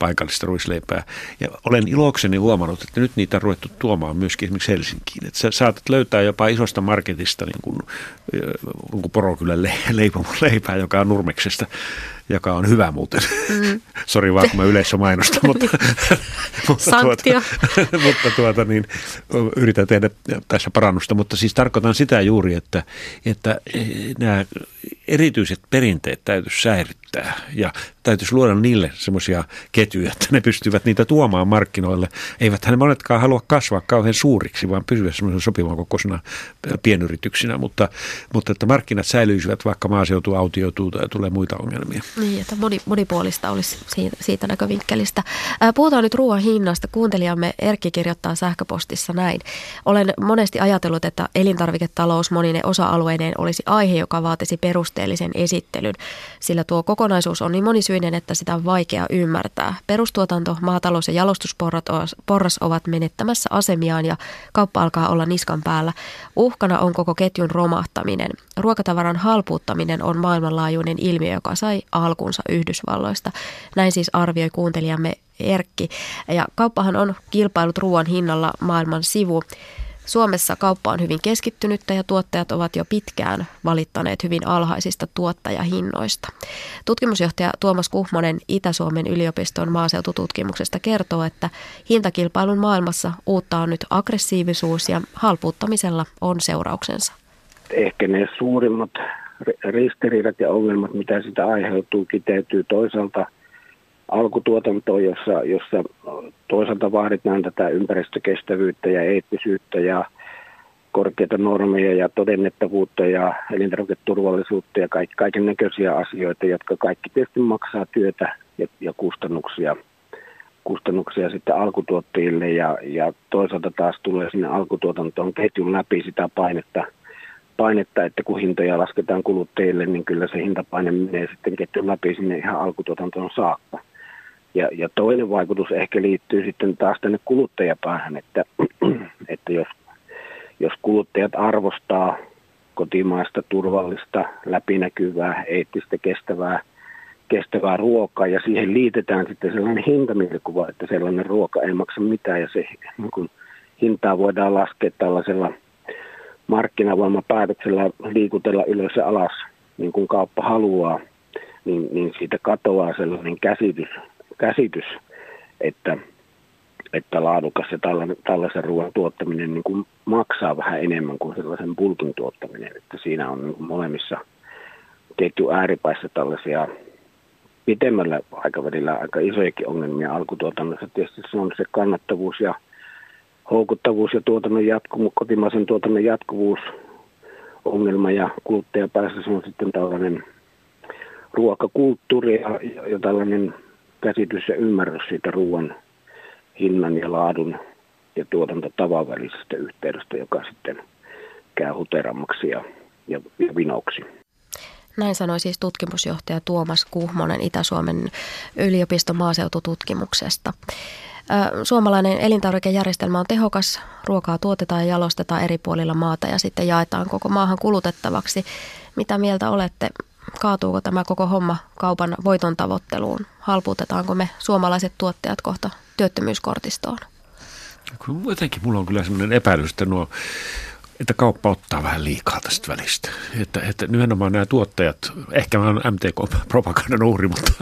paikallista ruisleipää. Ja olen ilokseni huomannut, että nyt niitä on ruvettu tuomaan myöskin esimerkiksi Helsinkiin. Että sä saatat löytää jopa isosta marketista niin kuin, niin kuin Porokylän leipää, joka on Nurmeksesta joka on hyvä muuten. Mm. Sori vaan, kun mä yleisö mainostan, mutta, mutta, tuota, mutta tuota, niin, yritän tehdä tässä parannusta. Mutta siis tarkoitan sitä juuri, että, että nämä erityiset perinteet täytyisi säilyttää ja täytyisi luoda niille semmoisia ketjuja, että ne pystyvät niitä tuomaan markkinoille. Eivät ne monetkaan halua kasvaa kauhean suuriksi, vaan pysyä semmoisen sopivan kokoisena pienyrityksinä, mutta, mutta että markkinat säilyisivät, vaikka maaseutu autioituu tai tulee muita ongelmia. Niin, että moni, monipuolista olisi siitä, siitä näkövinkkelistä. Puhutaan nyt ruoan hinnasta. Kuuntelijamme Erkki kirjoittaa sähköpostissa näin. Olen monesti ajatellut, että elintarviketalous monine osa-alueineen olisi aihe, joka vaatisi perusteellisen esittelyn, sillä tuo kokonaisuus on niin monisyinen, että sitä on vaikea ymmärtää. Perustuotanto, maatalous ja jalostusporras ovat menettämässä asemiaan ja kauppa alkaa olla niskan päällä. Uhkana on koko ketjun romahtaminen. Ruokatavaran halpuuttaminen on maailmanlaajuinen ilmiö, joka sai alkunsa Yhdysvalloista. Näin siis arvioi kuuntelijamme Erkki. Ja kauppahan on kilpailut ruoan hinnalla maailman sivu. Suomessa kauppa on hyvin keskittynyttä ja tuottajat ovat jo pitkään valittaneet hyvin alhaisista tuottajahinnoista. Tutkimusjohtaja Tuomas Kuhmonen Itä-Suomen yliopiston maaseutututkimuksesta kertoo, että hintakilpailun maailmassa uutta on nyt aggressiivisuus ja halpuuttamisella on seurauksensa. Ehkä ne suurimmat ristiriidat ja ongelmat, mitä sitä aiheutuu, kiteytyy toisaalta alkutuotantoon, jossa, jossa toisaalta vaaditaan tätä ympäristökestävyyttä ja eettisyyttä ja korkeita normeja ja todennettavuutta ja elintarviketurvallisuutta ja kaikki, kaiken näköisiä asioita, jotka kaikki tietysti maksaa työtä ja, ja kustannuksia, kustannuksia sitten alkutuottajille. Ja, ja toisaalta taas tulee sinne alkutuotantoon ketjun läpi sitä painetta – painetta, että kun hintoja lasketaan kuluttajille, niin kyllä se hintapaine menee sitten ketjun läpi sinne ihan alkutuotantoon saakka. Ja, ja toinen vaikutus ehkä liittyy sitten taas tänne kuluttajapäähän, että, että jos, jos kuluttajat arvostaa kotimaista, turvallista, läpinäkyvää, eettistä, kestävää, kestävää ruokaa ja siihen liitetään sitten sellainen hintamielikuva, että sellainen ruoka ei maksa mitään ja se niin kun, hintaa voidaan laskea tällaisella – markkinavoimapäätöksellä liikutella ylös ja alas, niin kuin kauppa haluaa, niin, niin siitä katoaa sellainen käsitys, käsitys että, että laadukas ja tällaisen ruoan tuottaminen niin kuin maksaa vähän enemmän kuin sellaisen bulkin tuottaminen. Että siinä on niin kuin molemmissa ketju ääripäissä tällaisia pitemmällä aikavälillä aika isojakin ongelmia alkutuotannossa. Tietysti se on se kannattavuus ja houkuttavuus ja tuotannon jatkuvuus, kotimaisen tuotannon jatkuvuus ongelma ja kuluttajapäässä se on sitten tällainen ruokakulttuuri ja, ja tällainen käsitys ja ymmärrys siitä ruoan hinnan ja laadun ja tuotantotavan välisestä yhteydestä, joka sitten käy huterammaksi ja, ja, ja vinoksi. Näin sanoi siis tutkimusjohtaja Tuomas Kuhmonen Itä-Suomen yliopiston maaseutututkimuksesta. Suomalainen elintarvikejärjestelmä on tehokas. Ruokaa tuotetaan ja jalostetaan eri puolilla maata ja sitten jaetaan koko maahan kulutettavaksi. Mitä mieltä olette? Kaatuuko tämä koko homma kaupan voiton tavoitteluun? Halpuutetaanko me suomalaiset tuottajat kohta työttömyyskortistoon? Jotenkin mulla on kyllä sellainen epäilys, että nuo että kauppa ottaa vähän liikaa tästä välistä. Että, että nimenomaan nämä tuottajat, ehkä mä olen MTK-propagandan uhri, mutta...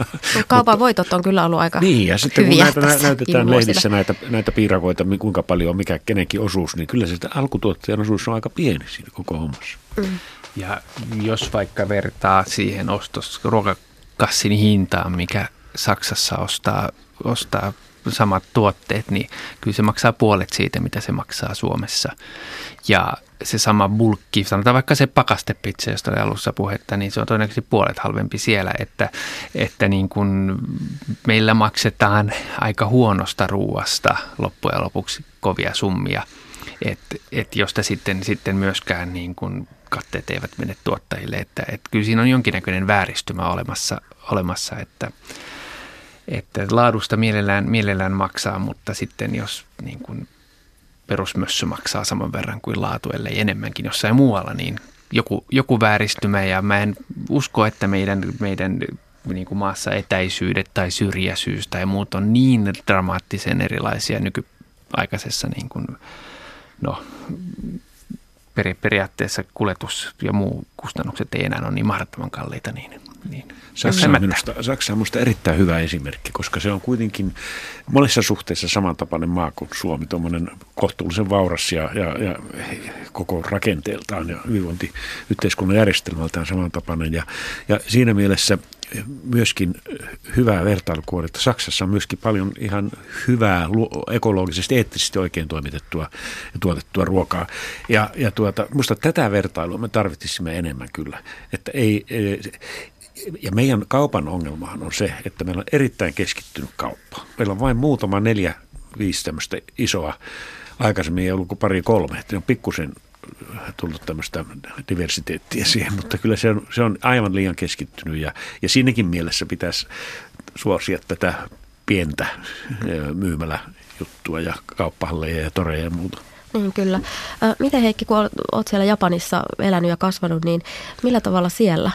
Kaupan mutta, voitot on kyllä ollut aika Niin, ja sitten kun näitä, näytetään lehdissä näitä, näitä piirakoita, kuinka paljon mikä kenenkin osuus, niin kyllä se alkutuottajan osuus on aika pieni siinä koko hommassa. Mm. Ja jos vaikka vertaa siihen ostos ruokakassin hintaan, mikä Saksassa ostaa, ostaa samat tuotteet, niin kyllä se maksaa puolet siitä, mitä se maksaa Suomessa. Ja se sama bulkki, sanotaan vaikka se pakastepizza, josta oli alussa puhetta, niin se on todennäköisesti puolet halvempi siellä, että, että niin kuin meillä maksetaan aika huonosta ruuasta loppujen lopuksi kovia summia, että et josta sitten, sitten myöskään niin kuin katteet eivät mene tuottajille, että, että kyllä siinä on jonkinnäköinen vääristymä olemassa, olemassa että, että laadusta mielellään, mielellään maksaa, mutta sitten jos niin kuin perusmössö maksaa saman verran kuin laatu, ellei enemmänkin jossain muualla, niin joku, joku vääristymä ja mä en usko, että meidän, meidän niin kuin maassa etäisyydet tai syrjäisyys tai muut on niin dramaattisen erilaisia nykyaikaisessa niin kuin, no, peri, periaatteessa kuljetus ja muu kustannukset ei enää ole niin mahdottoman kalliita. Niin, niin Saksa, on minusta, Saksa on minusta erittäin hyvä esimerkki, koska se on kuitenkin monissa suhteissa samantapainen maa kuin Suomi, tuommoinen kohtuullisen vauras ja, ja, ja koko rakenteeltaan ja hyvinvointiyhteiskunnan järjestelmältään samantapainen. Ja, ja siinä mielessä myöskin hyvää vertailukuoretta. Saksassa on myöskin paljon ihan hyvää, ekologisesti, eettisesti oikein toimitettua ja tuotettua ruokaa. Ja, ja tuota, musta tätä vertailua me tarvitsisimme enemmän kyllä. Että ei, ja meidän kaupan ongelmahan on se, että meillä on erittäin keskittynyt kauppa. Meillä on vain muutama neljä, viisi tämmöistä isoa. Aikaisemmin ei ollut kuin pari kolme. Että on pikkusen tullut tämmöistä diversiteettiä siihen, mutta kyllä se on, se on aivan liian keskittynyt ja, ja siinäkin mielessä pitäisi suosia tätä pientä myymälä juttua ja kauppahalleja ja toreja ja muuta. Niin kyllä. Miten Heikki, kun olet siellä Japanissa elänyt ja kasvanut, niin millä tavalla siellä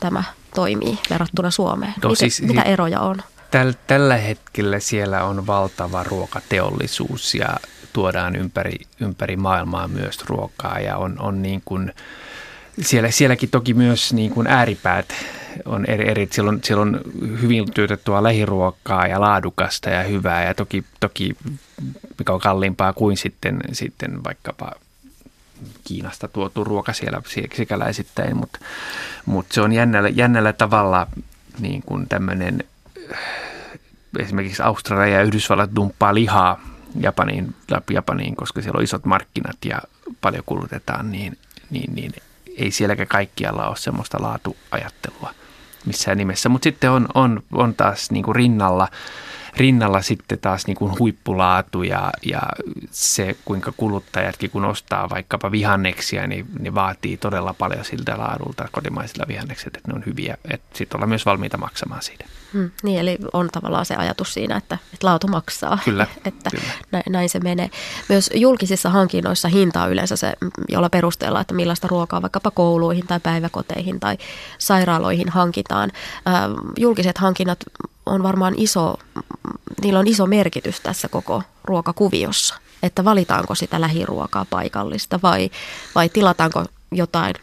tämä toimii verrattuna Suomeen? No, Miten, siis, mitä eroja on? Täl, tällä hetkellä siellä on valtava ruokateollisuus ja tuodaan ympäri, ympäri maailmaa myös ruokaa ja on, on niin kuin, siellä, sielläkin toki myös niin kuin ääripäät on eri, eri siellä, on, siellä on hyvin työtettyä lähiruokaa ja laadukasta ja hyvää ja toki, toki mikä on kalliimpaa kuin sitten, sitten vaikkapa Kiinasta tuotu ruoka siellä sikäläisittäin, mutta, mutta se on jännällä, jännällä tavalla niin kuin tämmöinen esimerkiksi Australia ja Yhdysvallat dumppaa lihaa Japaniin, Japaniin, koska siellä on isot markkinat ja paljon kulutetaan, niin, niin, niin ei sielläkään kaikkialla ole semmoista laatuajattelua missään nimessä. Mutta sitten on, on, on taas niin kuin rinnalla rinnalla sitten taas niin kuin huippulaatu ja, ja se, kuinka kuluttajatkin kun ostaa vaikkapa vihanneksia, niin ne vaatii todella paljon siltä laadulta kotimaisilla vihannekset, että ne on hyviä. Sitten ollaan myös valmiita maksamaan siitä. Hmm, niin, eli on tavallaan se ajatus siinä, että, että laatu maksaa. Kyllä. että kyllä. Näin, näin se menee. Myös julkisissa hankinnoissa hinta on yleensä se, jolla perusteella, että millaista ruokaa vaikkapa kouluihin tai päiväkoteihin tai sairaaloihin hankitaan. Äh, julkiset hankinnat on varmaan iso, niillä on iso merkitys tässä koko ruokakuviossa. Että valitaanko sitä lähiruokaa paikallista vai, vai tilataanko jotain,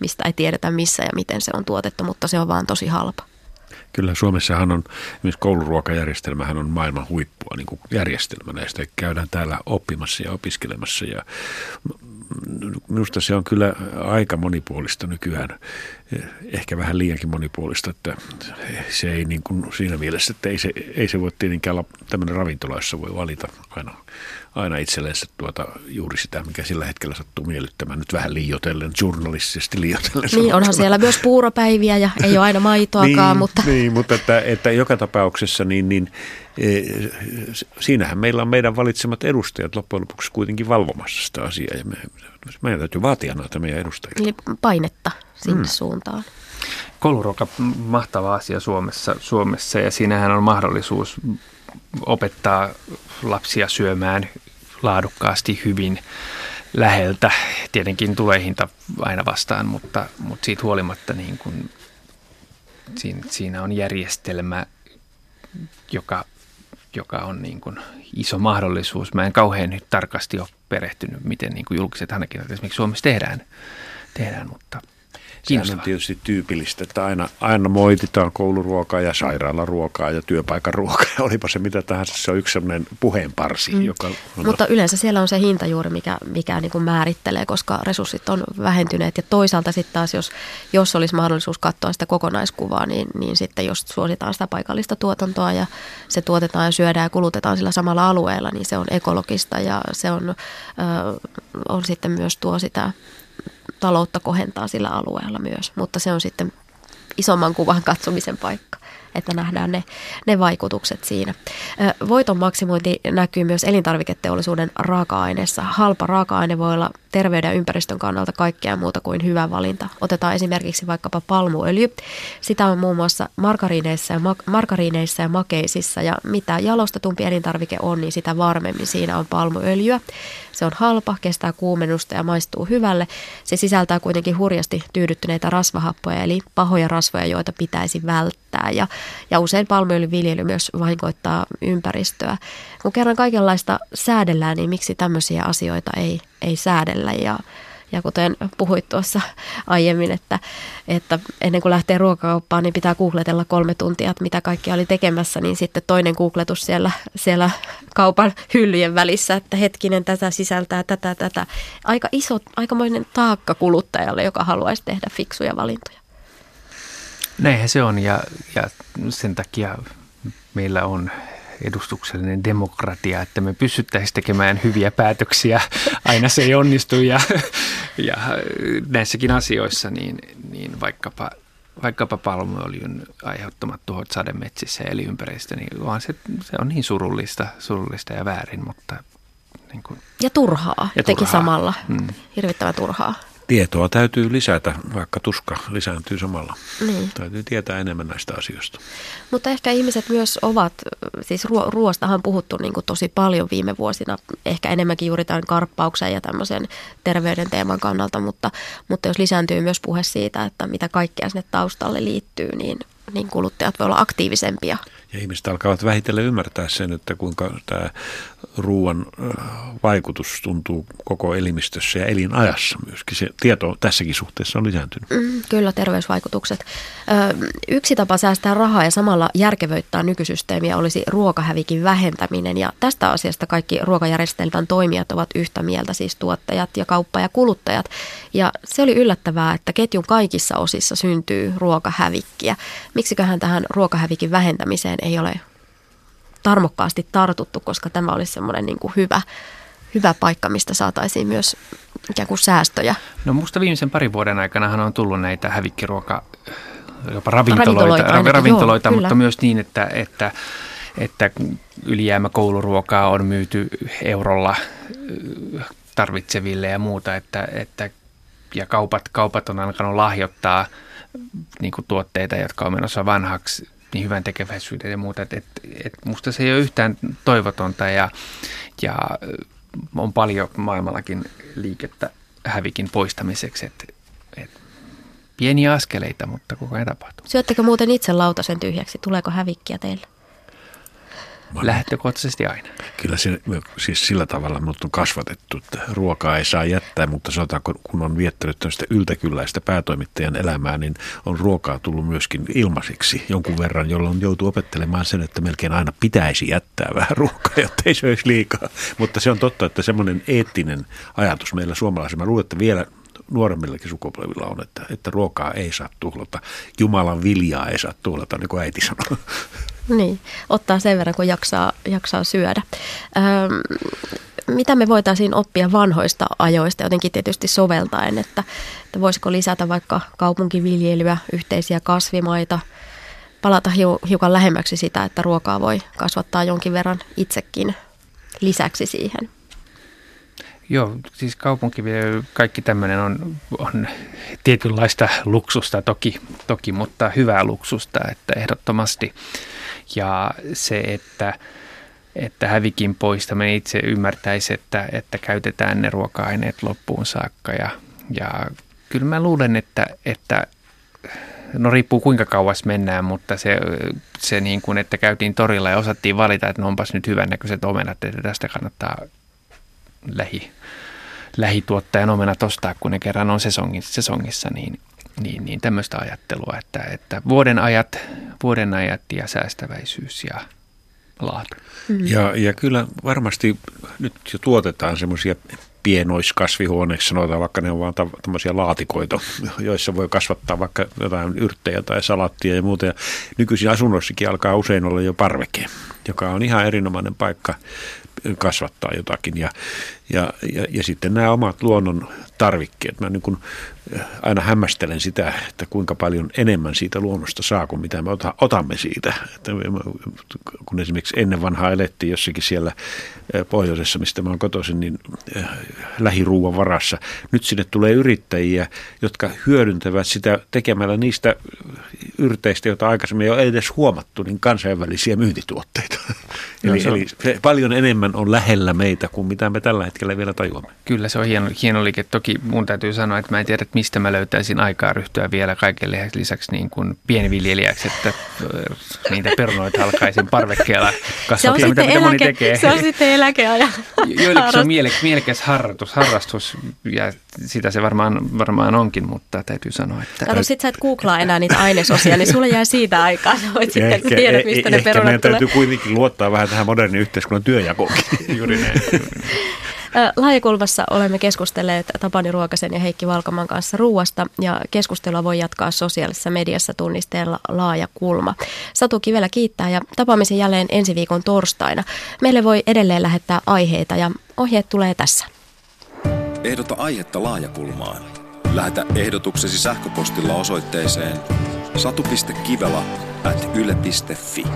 mistä ei tiedetä missä ja miten se on tuotettu, mutta se on vaan tosi halpa. Kyllä Suomessahan on, myös kouluruokajärjestelmähän on maailman huippua niin kuin järjestelmänä ja sitä käydään täällä oppimassa ja opiskelemassa ja minusta se on kyllä aika monipuolista nykyään. ehkä vähän liiankin monipuolista, että se ei niin kuin siinä mielessä, että ei se, ei se voi tietenkään olla tämmöinen ravintola, jossa voi valita aina, aina itsellensä tuota, juuri sitä, mikä sillä hetkellä sattuu miellyttämään. Nyt vähän liioitellen, journalistisesti liioitellen. Niin, onhan siellä myös puuropäiviä ja ei ole aina maitoakaan, niin, mutta... Niin, mutta että, että joka tapauksessa niin, niin siinähän meillä on meidän valitsemat edustajat loppujen lopuksi kuitenkin valvomassa sitä asiaa ja me, meidän täytyy vaatia noita meidän edustajia. Eli painetta sinne mm. suuntaan. Kouluruoka, mahtava asia Suomessa, Suomessa ja siinähän on mahdollisuus opettaa lapsia syömään laadukkaasti hyvin läheltä. Tietenkin tulee hinta aina vastaan, mutta, mutta siitä huolimatta niin kuin, siinä, siinä on järjestelmä, joka, joka on niin kuin iso mahdollisuus. Mä en kauhean nyt tarkasti ole perehtynyt, miten niin kuin julkiset hankinnat esimerkiksi Suomessa tehdään, tehdään mutta – Sehän on tietysti tyypillistä, että aina, aina moititaan kouluruokaa ja sairaalaruokaa ja työpaikan ruokaa. Olipa se mitä tahansa, se on yksi sellainen puheenparsi. Mm. Joka on... Mutta yleensä siellä on se hinta juuri, mikä, mikä niin kuin määrittelee, koska resurssit on vähentyneet. Ja toisaalta sitten taas, jos, jos olisi mahdollisuus katsoa sitä kokonaiskuvaa, niin, niin sitten jos suositaan sitä paikallista tuotantoa ja se tuotetaan ja syödään ja kulutetaan sillä samalla alueella, niin se on ekologista ja se on, ö, on sitten myös tuo sitä taloutta kohentaa sillä alueella myös, mutta se on sitten isomman kuvan katsomisen paikka että nähdään ne, ne vaikutukset siinä. Voiton maksimointi näkyy myös elintarviketeollisuuden raaka-aineessa. Halpa raaka-aine voi olla terveyden ja ympäristön kannalta kaikkea muuta kuin hyvä valinta. Otetaan esimerkiksi vaikkapa palmuöljy. Sitä on muun muassa margariineissa ja, ma- margariineissa ja makeisissa ja mitä jalostetumpi elintarvike on, niin sitä varmemmin siinä on palmuöljyä. Se on halpa, kestää kuumennusta ja maistuu hyvälle. Se sisältää kuitenkin hurjasti tyydyttyneitä rasvahappoja, eli pahoja rasvoja, joita pitäisi välttää. Ja, ja usein palmuöljyn viljely myös vahingoittaa ympäristöä. Kun kerran kaikenlaista säädellään, niin miksi tämmöisiä asioita ei, ei säädellä? Ja, ja kuten puhuit tuossa aiemmin, että, että ennen kuin lähtee ruokakauppaan, niin pitää googletella kolme tuntia, että mitä kaikki oli tekemässä, niin sitten toinen googletus siellä, siellä kaupan hyllyjen välissä, että hetkinen, tätä sisältää tätä, tätä. Aika iso, aikamoinen taakka kuluttajalle, joka haluaisi tehdä fiksuja valintoja. Näinhän se on ja, ja sen takia meillä on edustuksellinen demokratia, että me pystyttäisiin tekemään hyviä päätöksiä. Aina se ei onnistu ja, ja näissäkin asioissa niin, niin vaikkapa, vaikkapa palmuöljyn aiheuttamat tuhot sademetsissä ja eliympäristössä, niin vaan se, se on niin surullista, surullista ja väärin, mutta niin kuin, ja turhaa ja teki turhaa. samalla. Mm. Hirvittävän turhaa tietoa täytyy lisätä, vaikka tuska lisääntyy samalla. Niin. Täytyy tietää enemmän näistä asioista. Mutta ehkä ihmiset myös ovat, siis ruo- ruoastahan on puhuttu niin kuin tosi paljon viime vuosina, ehkä enemmänkin juuri tämän karppauksen ja tämmöisen terveyden teeman kannalta, mutta, mutta jos lisääntyy myös puhe siitä, että mitä kaikkea sinne taustalle liittyy, niin, niin kuluttajat voi olla aktiivisempia ja ihmiset alkavat vähitellen ymmärtää sen, että kuinka tämä ruoan vaikutus tuntuu koko elimistössä ja elinajassa myöskin. Se tieto tässäkin suhteessa on lisääntynyt. Mm, kyllä, terveysvaikutukset. Yksi tapa säästää rahaa ja samalla järkevöittää nykysysteemiä olisi ruokahävikin vähentäminen. Ja tästä asiasta kaikki ruokajärjestelmän toimijat ovat yhtä mieltä, siis tuottajat ja kauppa ja kuluttajat. Ja se oli yllättävää, että ketjun kaikissa osissa syntyy ruokahävikkiä. Miksiköhän tähän ruokahävikin vähentämiseen ei ole tarmokkaasti tartuttu, koska tämä olisi semmoinen niin kuin hyvä, hyvä paikka, mistä saataisiin myös ikään kuin säästöjä. No musta viimeisen parin vuoden aikana on tullut näitä hävikkiruoka, jopa ravintoloita, ravintoloita, ravintoloita joo, mutta myös niin, että, että, että ylijäämä kouluruokaa on myyty eurolla tarvitseville ja muuta, että, että ja kaupat, kaupat on alkanut lahjoittaa niin kuin tuotteita, jotka on menossa vanhaksi niin hyvän tekeväisyyden ja muuta. Et, et, et musta se ei ole yhtään toivotonta ja, ja on paljon maailmallakin liikettä hävikin poistamiseksi. Et, et, pieniä askeleita, mutta koko ajan tapahtuu. Syöttekö muuten itse lautasen tyhjäksi? Tuleeko hävikkiä teille? Lähtökohtaisesti aina. Kyllä se, siis sillä tavalla minut on kasvatettu, että ruokaa ei saa jättää, mutta sanotaan, kun on viettänyt tämmöistä yltäkylläistä päätoimittajan elämää, niin on ruokaa tullut myöskin ilmaisiksi jonkun verran, jolloin joutuu opettelemaan sen, että melkein aina pitäisi jättää vähän ruokaa, jotta ei söisi liikaa. Mutta se on totta, että semmoinen eettinen ajatus meillä suomalaisilla, mä luulen, että vielä nuoremmillakin sukupolvilla on, että, että ruokaa ei saa tuhlata, Jumalan viljaa ei saa tuhlata, niin kuin äiti sanoi. Niin, ottaa sen verran, kun jaksaa, jaksaa syödä. Öm, mitä me voitaisiin oppia vanhoista ajoista, jotenkin tietysti soveltaen, että, että voisiko lisätä vaikka kaupunkiviljelyä, yhteisiä kasvimaita, palata hiukan lähemmäksi sitä, että ruokaa voi kasvattaa jonkin verran itsekin lisäksi siihen. Joo, siis kaupunkiviljely, kaikki tämmöinen on, on tietynlaista luksusta toki, toki, mutta hyvää luksusta, että ehdottomasti. Ja se, että, että hävikin poistaminen itse ymmärtäisi, että, että käytetään ne ruoka-aineet loppuun saakka. Ja, ja kyllä mä luulen, että, että no riippuu kuinka kauas mennään, mutta se, se niin kuin, että käytiin torilla ja osattiin valita, että no onpas nyt hyvännäköiset omenat, että tästä kannattaa lähi, lähituottajan omenat ostaa, kun ne kerran on sesongissa, sesongissa niin, niin, niin tämmöistä ajattelua, että, että vuoden, ajat, vuoden ajat ja säästäväisyys ja laatu. Mm. Ja, ja kyllä varmasti nyt jo tuotetaan semmoisia pienoiskasvihuoneissa, sanotaan vaikka ne on vaan tämmöisiä laatikoita, joissa voi kasvattaa vaikka jotain yrttejä tai salattia ja muuta. Ja nykyisin asunnoissakin alkaa usein olla jo parveke, joka on ihan erinomainen paikka kasvattaa jotakin. Ja, ja, ja, ja sitten nämä omat luonnon tarvikkeet. Mä niin kuin aina hämmästelen sitä, että kuinka paljon enemmän siitä luonnosta saa kuin mitä me otamme siitä. Että kun esimerkiksi ennen vanhaa elettiin jossakin siellä pohjoisessa, mistä mä oon kotoisin, niin lähiruuan varassa. Nyt sinne tulee yrittäjiä, jotka hyödyntävät sitä tekemällä niistä yrteistä, joita aikaisemmin ei ole edes huomattu, niin kansainvälisiä myyntituotteita. No, eli, eli paljon enemmän on lähellä meitä kuin mitä me tällä hetkellä vielä tajuamme. Kyllä se on hieno, hieno liike. Toki mun täytyy sanoa, että mä en tiedä, mistä mä löytäisin aikaa ryhtyä vielä kaikille lisäksi niin kuin pienviljelijäksi, että niitä perunoita alkaisin parvekkeella kasvattaa, mitä, mitä moni tekee. Se on sitten eläkeaja. Joillekin se on miele, mielekäs harrastus, harrastus ja sitä se varmaan, varmaan onkin, mutta täytyy sanoa, että... Kato, sit sä et googlaa enää niitä ainesosia, niin sulle jää siitä aikaa. Sä voit sitten ehkä, tiedä, mistä e, ne perunat tulee. täytyy kuitenkin luottaa vähän tähän modernin yhteiskunnan työjakoon. Juuri näin. Laajakulmassa olemme keskustelleet Tapani Ruokasen ja Heikki Valkaman kanssa ruuasta ja keskustelua voi jatkaa sosiaalisessa mediassa tunnisteella Laaja Kulma. Satu Kivelä kiittää ja tapaamisen jälleen ensi viikon torstaina. Meille voi edelleen lähettää aiheita ja ohjeet tulee tässä. Ehdota aihetta Laajakulmaan. Lähetä ehdotuksesi sähköpostilla osoitteeseen satu.kivela at yle.fi.